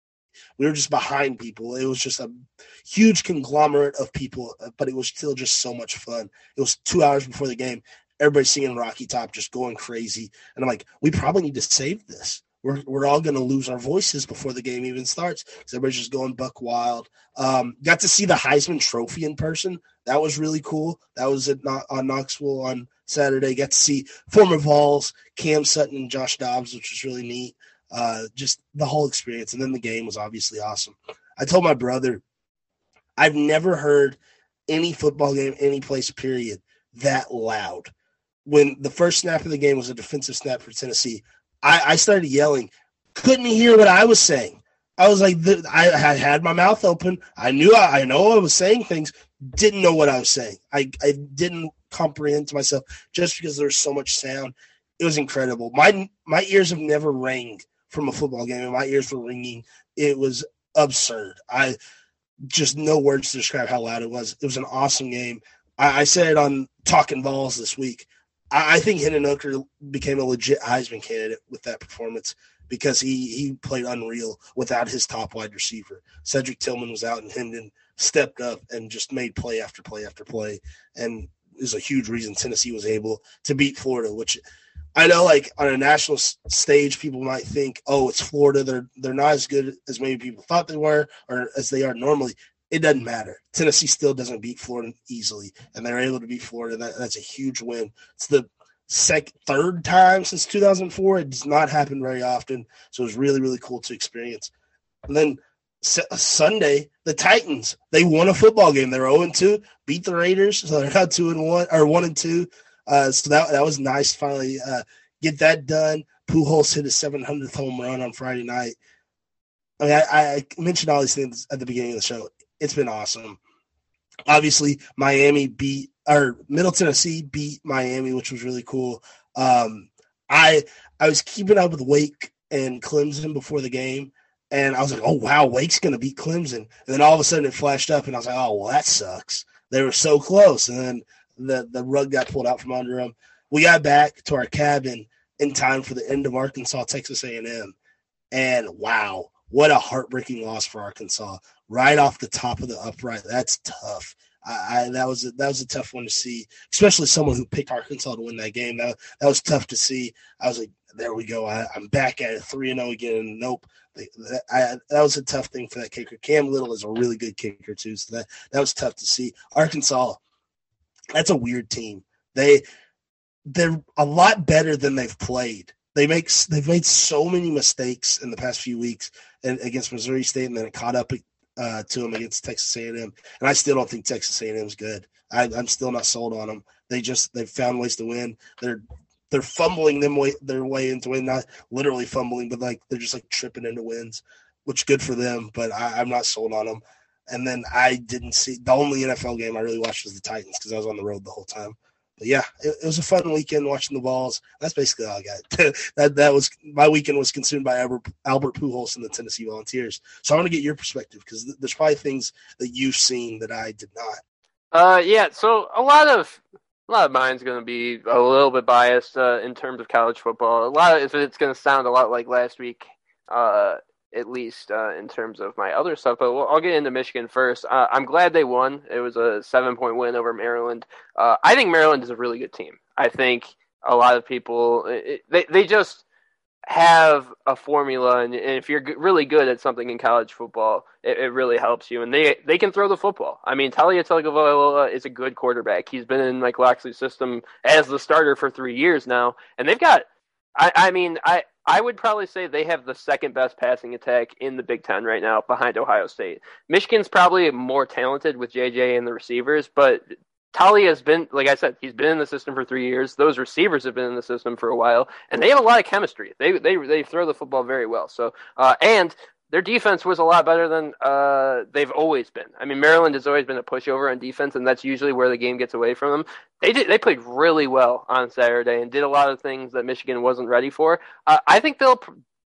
We were just behind people. It was just a huge conglomerate of people, but it was still just so much fun. It was two hours before the game. Everybody singing Rocky Top, just going crazy. And I'm like, we probably need to save this we're we're all going to lose our voices before the game even starts because everybody's just going buck wild. Um, got to see the Heisman Trophy in person. That was really cool. That was at on Knoxville on Saturday. Got to see former Vols, Cam Sutton, and Josh Dobbs, which was really neat. Uh, just the whole experience, and then the game was obviously awesome. I told my brother, I've never heard any football game, any place, period, that loud. When the first snap of the game was a defensive snap for Tennessee, I, I started yelling. Couldn't hear what I was saying. I was like, I had my mouth open. I knew I, I know I was saying things. Didn't know what I was saying. I, I didn't comprehend to myself just because there was so much sound. It was incredible. My my ears have never rang from a football game, and my ears were ringing. It was absurd. I just no words to describe how loud it was. It was an awesome game. I, I said it on Talking Balls this week. I, I think Hendon Hooker became a legit Heisman candidate with that performance because he he played unreal without his top wide receiver. Cedric Tillman was out and Hendon stepped up and just made play after play after play and is a huge reason Tennessee was able to beat Florida, which I know like on a national stage people might think, "Oh, it's Florida. They're they're not as good as maybe people thought they were or as they are normally." it doesn't matter. Tennessee still doesn't beat Florida easily, and they're able to beat Florida. That, that's a huge win. It's the sec third time since 2004. It does not happen very often, so it was really really cool to experience. And then uh, Sunday, the Titans they won a football game. They're 0 2, beat the Raiders, so they're not two and one or one and two. Uh, so that that was nice. Finally, uh, get that done. Pujols hit his 700th home run on Friday night. I mean, I, I mentioned all these things at the beginning of the show it's been awesome. Obviously, Miami beat or Middle Tennessee beat Miami, which was really cool. Um, I I was keeping up with Wake and Clemson before the game, and I was like, "Oh wow, Wake's gonna beat Clemson." And then all of a sudden, it flashed up, and I was like, "Oh well, that sucks." They were so close, and then the the rug got pulled out from under them. We got back to our cabin in time for the end of Arkansas Texas A and M, and wow, what a heartbreaking loss for Arkansas right off the top of the upright. That's tough. I, I, that was a, that was a tough one to see, especially someone who picked Arkansas to win that game. That that was tough to see. I was like, there we go. I, am back at it, three and zero oh again. Nope. That, I, that was a tough thing for that kicker. Cam Little is a really good kicker too, so that that was tough to see. Arkansas, that's a weird team. They they're a lot better than they've played. They make they've made so many mistakes in the past few weeks against Missouri State, and then it caught up uh, to them against Texas A&M, and I still don't think Texas A&M is good. I, am still not sold on them. They just they've found ways to win. They're they're fumbling them way their way into win, not literally fumbling, but like they're just like tripping into wins, which good for them. But I, I'm not sold on them. And then I didn't see the only NFL game I really watched was the Titans because I was on the road the whole time but yeah, it, it, was a fun weekend watching the balls. That's basically all I got. that that was my weekend was consumed by Albert, Albert Pujols and the Tennessee Volunteers. So I want to get your perspective because th- there's probably things that you've seen that I did not. Uh, yeah. So a lot of a lot of mine's going to be a little bit biased uh, in terms of college football. A lot of it's going to sound a lot like last week. Uh, at least uh, in terms of my other stuff. But I'll get into Michigan first. Uh, I'm glad they won. It was a seven point win over Maryland. Uh, I think Maryland is a really good team. I think a lot of people it, they they just have a formula, and, and, if you're really good at something in college football, it, it, really helps you. And they they can throw the football. I mean, Taulia Tagovailoa is a good quarterback. He's been in Mike Locksley's system as the starter for three years now, and they've got. I, I mean, I I would probably say they have the second best passing attack in the Big Ten right now, behind Ohio State. Michigan's probably more talented with JJ and the receivers, but Taulia has been, like I said, he's been in the system for three years. Those receivers have been in the system for a while, and they have a lot of chemistry. They they they throw the football very well. So, uh, and their defense was a lot better than uh, they've always been. I mean, Maryland has always been a pushover on defense, and that's usually where the game gets away from them. They did they played really well on Saturday and did a lot of things that Michigan wasn't ready for. Uh, I think they'll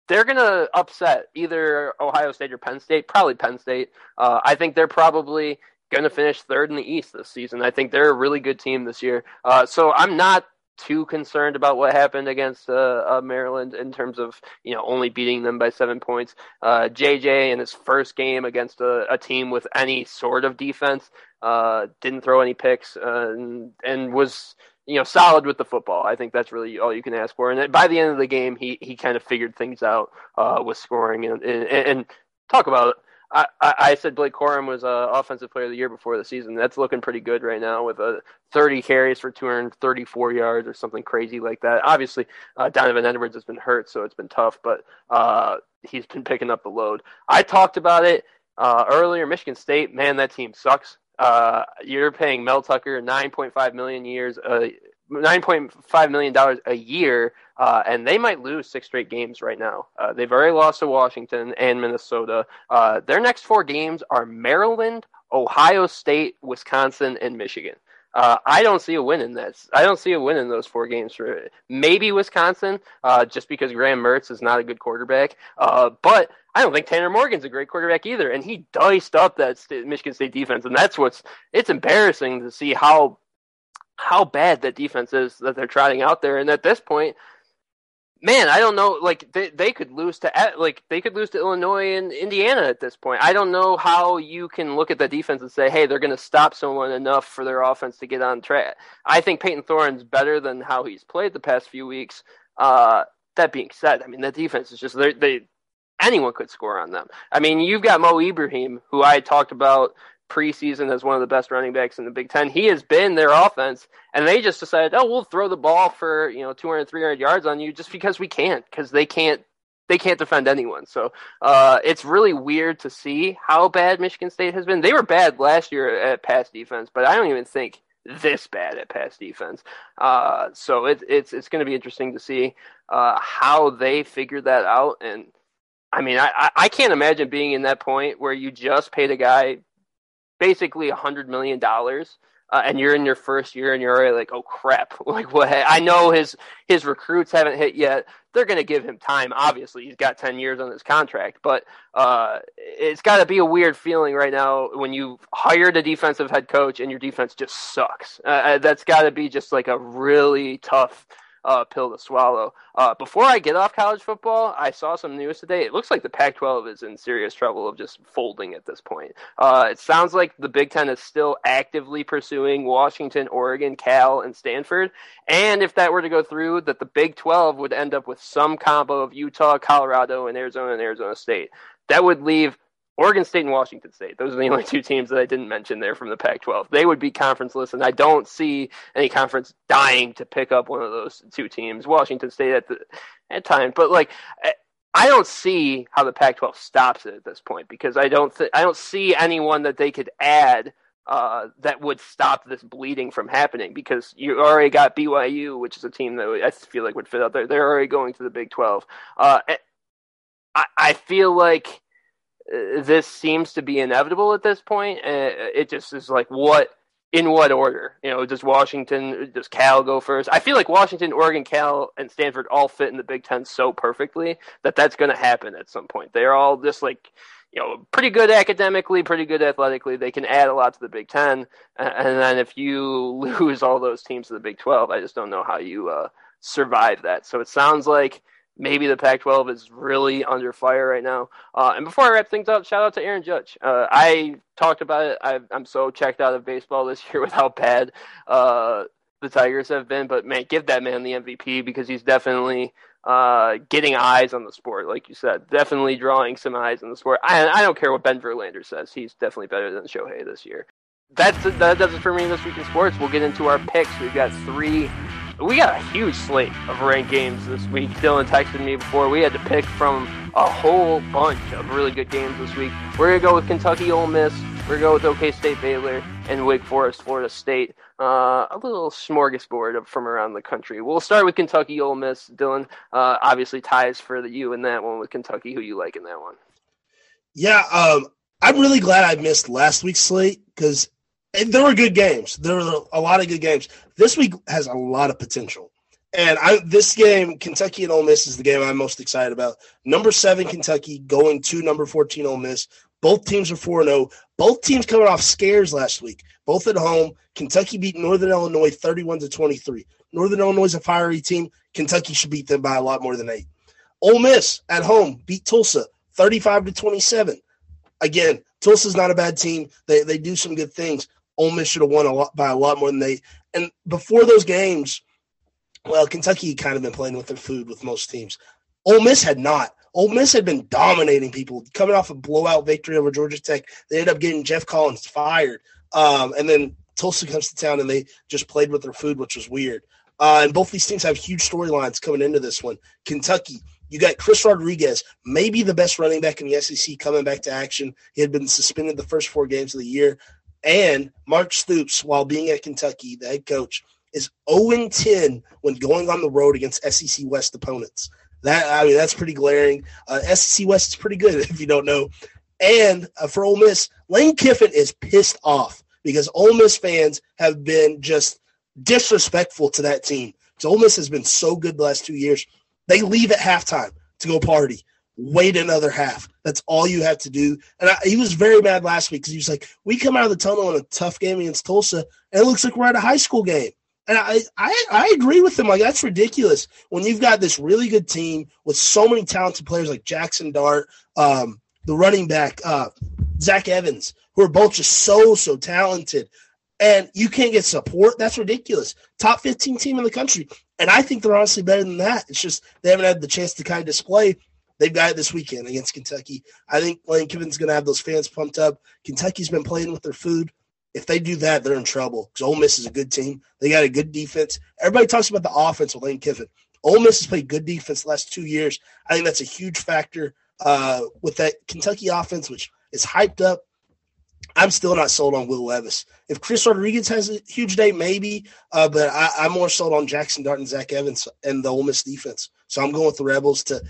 they're gonna upset either Ohio State or Penn State. Probably Penn State. Uh, I think they're probably going to finish third in the East this season. I think they're a really good team this year. Uh, so I'm not too concerned about what happened against uh, uh, Maryland in terms of you know only beating them by seven points. Uh, JJ in his first game against a, a, team with any sort of defense uh, didn't throw any picks uh, and, and, was you know, solid with the football. I think that's really all you can ask for. And by the end of the game, he he kind of figured things out uh, with scoring and, and, and talk about. I, I said Blake Corum was uh, offensive player of the year before the season. That's looking pretty good right now with a 30 carries for 234 yards or something crazy like that. Obviously, uh, Donovan Edwards has been hurt, so it's been tough, but uh, he's been picking up the load. I talked about it uh, earlier. Michigan State, man, that team sucks. Uh, you're paying Mel Tucker 9.5 million years, uh, 9.5 million dollars a year, uh, and they might lose six straight games right now. Uh, they've already lost to Washington and Minnesota. Uh, their next four games are Maryland, Ohio State, Wisconsin, and Michigan. Uh, I don't see a win in this. I don't see a win in those four games for maybe Wisconsin, uh, just because Graham Mertz is not a good quarterback. Uh, but I don't think Tanner Morgan's a great quarterback either, and he diced up that Michigan State defense, and that's what's it's embarrassing to see how how bad that defense is that they're trotting out there. And at this point, man, I don't know. Like they they could lose to like they could lose to Illinois and Indiana at this point. I don't know how you can look at the defense and say, hey, they're going to stop someone enough for their offense to get on track. I think Payton Thorne's better than how he's played the past few weeks. Uh, that being said, I mean the defense is just they they anyone could score on them. I mean, you've got Mo Ibrahim, who I talked about preseason as one of the best running backs in the Big Ten. He has been their offense, and they just decided, oh, we'll throw the ball for you know 200, 300 yards on you just because we can't, because they can't. They can't defend anyone, so uh, it's really weird to see how bad Michigan State has been. They were bad last year at pass defense, but I don't even think this bad at pass defense. Uh, so it, it's it's going to be interesting to see uh, how they figure that out. And I mean, I, I can't imagine being in that point where you just paid a guy basically a hundred million dollars. Uh, and you're in your first year and you're already like, oh crap! Like what? I know his his recruits haven't hit yet. They're going to give him time. Obviously, he's got ten years on his contract, but uh, it's got to be a weird feeling right now when you hired a defensive head coach and your defense just sucks. Uh, uh that's got to be just like a really tough uh, pill to swallow. Uh, before I get off college football, I saw some news today. It looks like the Pac 12 is in serious trouble of just folding at this point. Uh, it sounds like the Big Ten is still actively pursuing Washington, Oregon, Cal, and Stanford. And if that were to go through, that the Big 12 would end up with some combo of Utah, Colorado, and Arizona and Arizona State. That would leave Oregon State and Washington State. Those are the only two teams that I didn't mention there from the Pac 12. They would be conferenceless, and I don't see any conference dying to pick up one of those two teams. Washington State at the at times, but like I don't see how the Pac 12 stops it at this point because I don't th- I don't see anyone that they could add uh, that would stop this bleeding from happening because you already got BYU, which is a team that I feel like would fit out there. They're already going to the Big 12. Uh, I, I feel like this seems to be inevitable at this point. it just is like what in what order? You know, does Washington, does Cal go first? I feel like Washington, Oregon, Cal, and Stanford all fit in the Big Ten so perfectly that that's going to happen at some point. They're all just like, you know, pretty good academically, pretty good athletically. They can add a lot to the Big Ten, and then if you lose all those teams to the Big Twelve, I just don't know how you uh, survive that. So it sounds like maybe the Pac-12 is really under fire right now. Uh, and before I wrap things up, shout out to Aaron Judge. Uh, I talked about it. i am so checked out of baseball this year with how bad uh, the Tigers have been. But man, give that man the MVP because he's definitely uh, getting eyes on the sport, like you said. Definitely drawing some eyes on the sport. I, I don't care what Ben Verlander says. He's definitely better than Shohei this year. That's that does it for me this week in sports. We'll get into our picks. We've got three we got a huge slate of ranked games this week. Dylan texted me before we had to pick from a whole bunch of really good games this week. We're gonna go with Kentucky Ole Miss. We're gonna go with OK State Baylor and Wake Forest Florida State. Uh, a little smorgasbord from around the country. We'll start with Kentucky Ole Miss. Dylan, uh, obviously ties for the you in that one with Kentucky. Who you like in that one? Yeah, um, I'm really glad I missed last week's slate because there were good games. There were a lot of good games. This week has a lot of potential. And I this game, Kentucky and Ole Miss, is the game I'm most excited about. Number seven Kentucky going to number 14 Ole Miss. Both teams are 4 0. Both teams coming off scares last week, both at home. Kentucky beat Northern Illinois 31 to 23. Northern Illinois is a fiery team. Kentucky should beat them by a lot more than eight. Ole Miss at home beat Tulsa 35 to 27. Again, Tulsa's not a bad team. They, they do some good things. Ole Miss should have won a lot by a lot more than they And before those games, well, Kentucky kind of been playing with their food with most teams. Ole Miss had not. Ole Miss had been dominating people, coming off a blowout victory over Georgia Tech. They ended up getting Geoff Collins fired, um, and then Tulsa comes to town and they just played with their food, which was weird. Uh, and both these teams have huge storylines coming into this one. Kentucky, you got Chris Rodriguez, maybe the best running back in the SEC, coming back to action. He had been suspended the first four games of the year. And Mark Stoops, while being at Kentucky, the head coach, is 0 10 when going on the road against SEC West opponents. That I mean, that's pretty glaring. Uh, SEC West is pretty good if you don't know. And uh, for Ole Miss, Lane Kiffin is pissed off because Ole Miss fans have been just disrespectful to that team. Ole Miss has been so good the last two years. They leave at halftime to go party. Wait another half. That's all you have to do. And I, he was very mad last week because he was like, "We come out of the tunnel in a tough game against Tulsa, and it looks like we're at a high school game." And I, I, I agree with him. Like that's ridiculous when you've got this really good team with so many talented players like Jackson Dart, um, the running back uh, Zach Evans, who are both just so so talented, and you can't get support. That's ridiculous. Top fifteen team in the country, and I think they're honestly better than that. It's just they haven't had the chance to kind of display. They've got it this weekend against Kentucky. I think Lane Kiffin's going to have those fans pumped up. Kentucky's been playing with their food if they do that, they're in trouble because Ole Miss is a good team. They got a good defense. Everybody talks about the offense with Lane Kiffin. Ole Miss has played good defense the last two years. I think that's a huge factor uh, with that Kentucky offense, which is hyped up. I'm still not sold on Will Levis. If Chris Rodriguez has a huge day, maybe, uh, but I, am more sold on Jackson Dart and Zach Evans and the Ole Miss defense. So I'm going with the Rebels to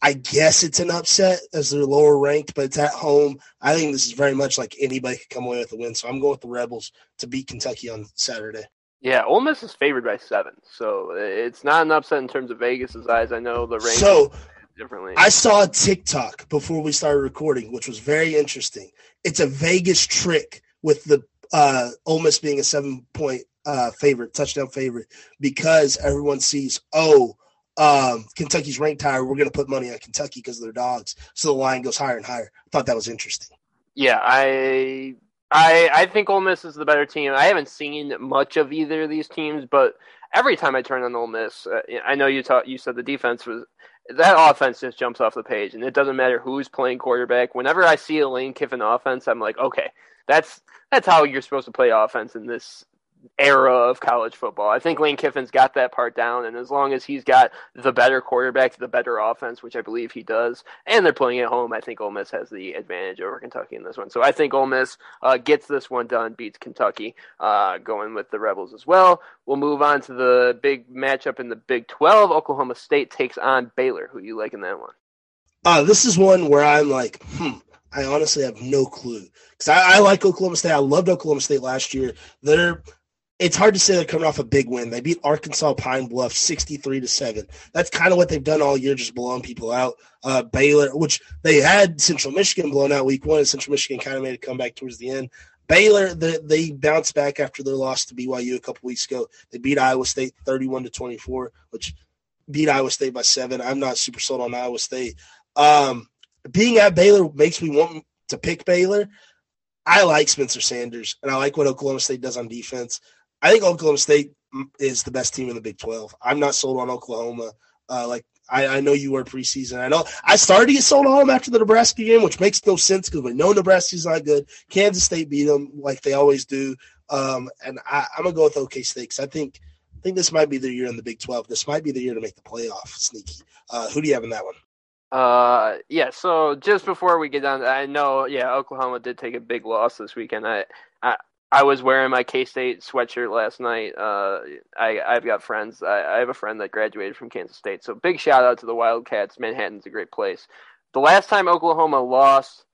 I guess it's an upset as they're lower ranked, but it's at home. I think this is very much like anybody could come away with a win. So I'm going with the Rebels to beat Kentucky on Saturday. Yeah, Ole Miss is favored by seven, so it's not an upset in terms of Vegas's eyes. I know the rank so differently. I saw a TikTok before we started recording, which was very interesting. It's a Vegas trick with the uh, Ole Miss being a seven point uh, favorite, touchdown favorite, because everyone sees oh um, Kentucky's ranked higher, we're going to put money on Kentucky because of their dogs. So the line goes higher and higher. I thought that was interesting. Yeah, I I I think Ole Miss is the better team. I haven't seen much of either of these teams, but every time I turn on Ole Miss, uh, I know you taught you said the defense was that offense just jumps off the page, and it doesn't matter who's playing quarterback. Whenever I see a Lane Kiffin offense, I'm like, okay, that's that's how you're supposed to play offense in this era of college football. I think Lane Kiffin's got that part down, and as long as he's got the better quarterback, the better offense, which I believe he does, and they're playing at home, I think Ole Miss has the advantage over Kentucky in this one. So I think Ole Miss uh, gets this one done, beats Kentucky, uh, going with the Rebels as well. We'll move on to the big matchup in the Big 12. Oklahoma State takes on Baylor. Who you like in that one? Uh, this is one where I'm like, hmm, I honestly have no clue because I, I, like Oklahoma State. I loved Oklahoma State last year. They're it's hard to say they're coming off a big win. They beat Arkansas Pine Bluff 63 to 7. That's kind of what they've done all year, just blowing people out. Uh, Baylor, which they had Central Michigan blown out week one, and Central Michigan kind of made a comeback towards the end. Baylor, the, they bounced back after their loss to BYU a couple weeks ago. They beat Iowa State 31 to 24, which beat Iowa State by seven. I'm not super sold on Iowa State. Um, being at Baylor makes me want to pick Baylor. I like Spencer Sanders, and I like what Oklahoma State does on defense. I think Oklahoma State is the best team in the Big 12. I'm not sold on Oklahoma. Uh, like I, I, know you were preseason. I know I started to get sold on them after the Nebraska game, which makes no sense because we know Nebraska's not good. Kansas State beat them like they always do, um, and I, am gonna go with OK State because I think I think this might be the year in the Big 12. This might be the year to make the playoff. Sneaky. Uh, who do you have in that one? Uh, yeah. So just before we get down, I know, yeah, Oklahoma did take a big loss this weekend. I, I, I was wearing my K State sweatshirt last night. Uh, I I've got friends. I, I have a friend that graduated from Kansas State. So big shout out to the Wildcats. Manhattan's a great place. The last time Oklahoma lost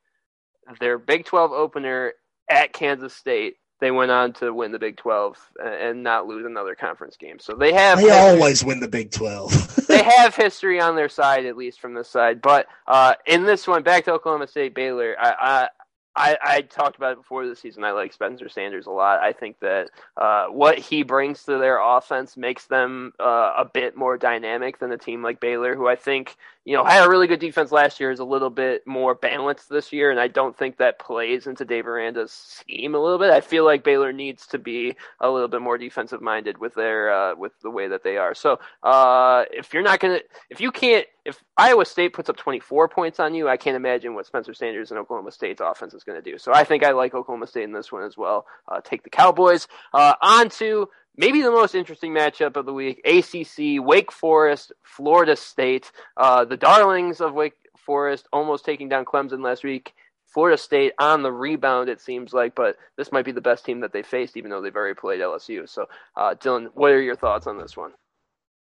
their Big Twelve opener at Kansas State, they went on to win the Big Twelve and not lose another conference game. So they have. They history. always win the Big Twelve. they have history on their side, at least from this side. But uh, in this one, back to Oklahoma State Baylor. I, I I, I talked about it before the season. I like Spencer Sanders a lot. I think that uh, what he brings to their offense makes them uh, a bit more dynamic than a team like Baylor, who I think you know had a really good defense last year, is a little bit more balanced this year, and I don't think that plays into Dave Aranda's scheme a little bit. I feel like Baylor needs to be a little bit more defensive minded with their uh, with the way that they are. So uh, if you're not gonna, if you can't, if Iowa State puts up 24 points on you, I can't imagine what Spencer Sanders and Oklahoma State's offense is going to do. So I think I like Oklahoma State in this one as well. Uh, take the Cowboys. Uh, on to maybe the most interesting matchup of the week ACC, Wake Forest, Florida State. Uh, the darlings of Wake Forest almost taking down Clemson last week. Florida State on the rebound, it seems like, but this might be the best team that they faced, even though they've already played LSU. So, uh, Dylan, what are your thoughts on this one?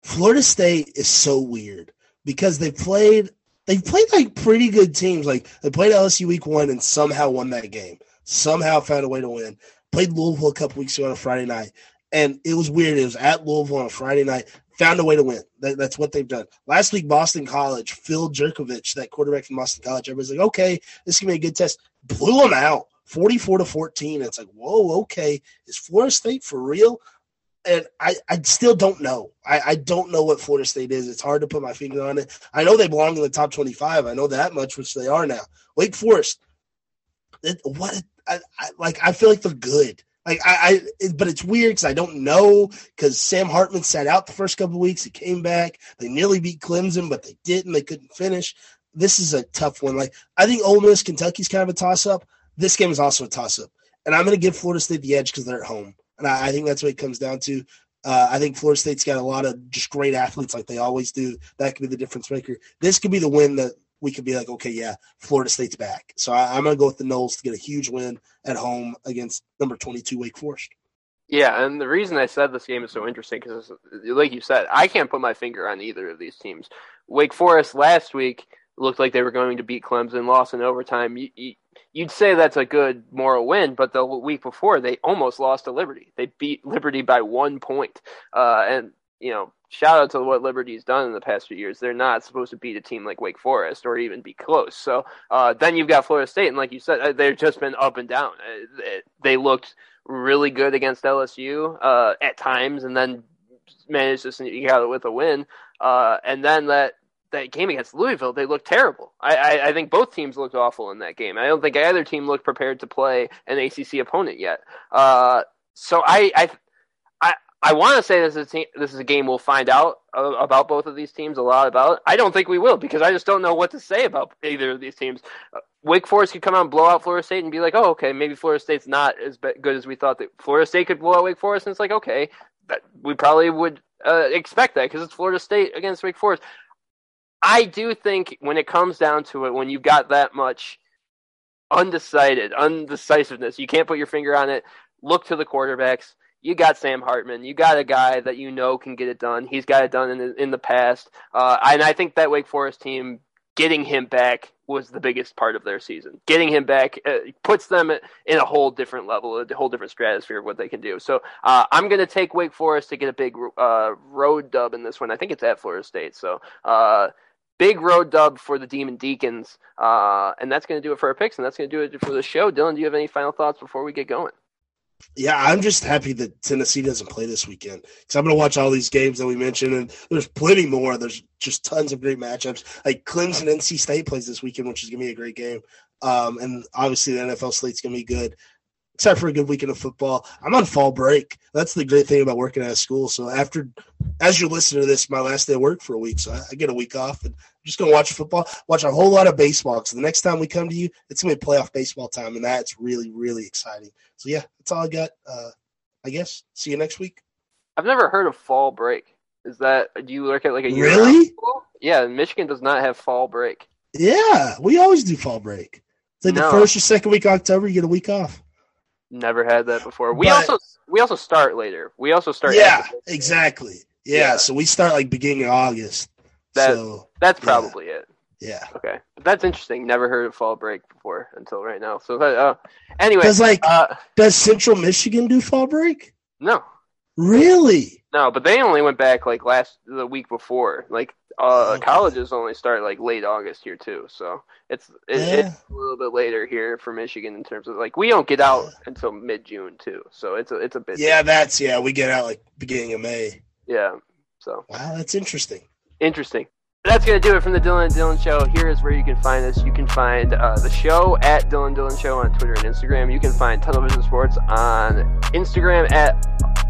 Florida State is so weird because they played they played like pretty good teams. Like they played LSU week one and somehow won that game. Somehow found a way to win. Played Louisville a couple weeks ago on a Friday night, and it was weird. It was at Louisville on Friday night. Found a way to win. That, that's what they've done. Last week, Boston College, Phil Jurkovec, that quarterback from Boston College, everybody's like, okay, this can be a good test. Blew them out, forty-four to fourteen. It's like, whoa, okay, is Florida State for real? and I, I still don't know. I, I don't know what Florida State is. It's hard to put my finger on it. I know they belong in the top 25. I know that much, which they are now. Wake Forest, it, what? I, I, like I feel like they're good. Like I, I but it's weird because I don't know because Sam Hartman sat out the first couple weeks. He came back. They nearly beat Clemson, but they didn't. They couldn't finish. This is a tough one. Like I think Ole Miss, Kentucky's kind of a toss up. This game is also a toss up, and I'm going to give Florida State the edge because they're at home. And I, I think that's what it comes down to. Uh, I think Florida State's got a lot of just great athletes like they always do. That could be the difference maker. This could be the win that we could be like, okay, yeah, Florida State's back. So I, am going to go with the Noles to get a huge win at home against number 22 Wake Forest. Yeah, and the reason I said this game is so interesting because, like you said, I can't put my finger on either of these teams. Wake Forest last week looked like they were going to beat Clemson, lost in overtime. You, you, you'd say that's a good moral win, but the week before they almost lost to Liberty. They beat Liberty by one point. Uh, and you know, shout out to what Liberty's done in the past few years. They're not supposed to beat a team like Wake Forest or even be close. So uh, then you've got Florida State, and like you said, uh, they've just been up and down. Uh, they looked really good against LSU uh, at times, and then managed to sneak out with a win. Uh, and then that that game against Louisville, they looked terrible. I, I, I, think both teams looked awful in that game. I don't think either team looked prepared to play an ACC opponent yet. Uh, so I I I, want to say this is a team, this is a game we'll find out about both of these teams a lot about. I don't think we will because I just don't know what to say about either of these teams. Uh, Wake Forest could come out and blow out Florida State and be like, oh okay, maybe Florida State's not as good as we thought that Florida State could blow out Wake Forest, and it's like okay, that we probably would uh, expect that because it's Florida State against Wake Forest. I do think when it comes down to it, when you've got that much undecided, undecisiveness, you can't put your finger on it. Look to the quarterbacks. You got Sam Hartman. You got a guy that you know can get it done. He's got it done in the, in the past, uh, and I think that Wake Forest team getting him back was the biggest part of their season. Getting him back uh, puts them in a whole different level, a whole different stratosphere of what they can do. So uh, I'm going to take Wake Forest to get a big uh, road dub in this one. I think it's at Florida State. So uh, big road dub for the Demon Deacons. Uh, and that's going to do it for our picks, and that's going to do it for the show. Dylan, do you have any final thoughts before we get going? Yeah, I'm just happy that Tennessee doesn't play this weekend because I'm going to watch all these games that we mentioned, and there's plenty more. There's just tons of great matchups. Like Clemson, NC State plays this weekend, which is going to be a great game. Um, and obviously the NFL slate's going to be good except for a good weekend of football. I'm on fall break. That's the great thing about working at a school. So after, as you're listening to this, my last day of work for a week, so I, I get a week off and I'm just gonna watch football, watch a whole lot of baseball. So the next time we come to you, it's gonna be playoff baseball time, and that's really really exciting. So yeah, that's all I got. Uh, I guess. See you next week. I've never heard of fall break. Is that do you work at like a year? Really? Yeah, Michigan does not have fall break. Yeah, we always do fall break. It's like no. the first or second week of October, you get a week off. Never had that before. We but, also we also start later. We also start. Yeah, exactly. Yeah, yeah, so we start like beginning of August. That, so that's probably yeah. it. Yeah. Okay, but that's interesting. Never heard of fall break before until right now. So uh, anyway, does like uh, does Central Michigan do fall break? No. Really? No, but they only went back like last the week before. Like Uh, Okay. colleges only start like late August here too, so it's it, Yeah. it's a little bit later here for Michigan in terms of like we don't get out until mid June too, so it's a it's a bit Yeah, that's yeah. We get out like beginning of May. yeah. So Wow, that's interesting. interesting. That's gonna do it from the Dylan and Dylan Show. Here is where you can find us. You can find uh, the show at Dylan Dylan Show on Twitter and Instagram. You can find Tunnel Vision Sports on Instagram at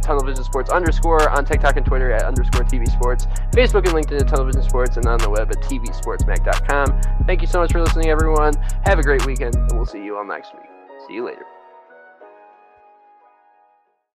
Tunnel Sports underscore on TikTok and Twitter at underscore TV Sports, Facebook and LinkedIn at Tunnel Sports, and on the web at tvsportsmac.com. Thank you so much for listening, everyone. Have a great weekend, and we'll see you all next week. See you later.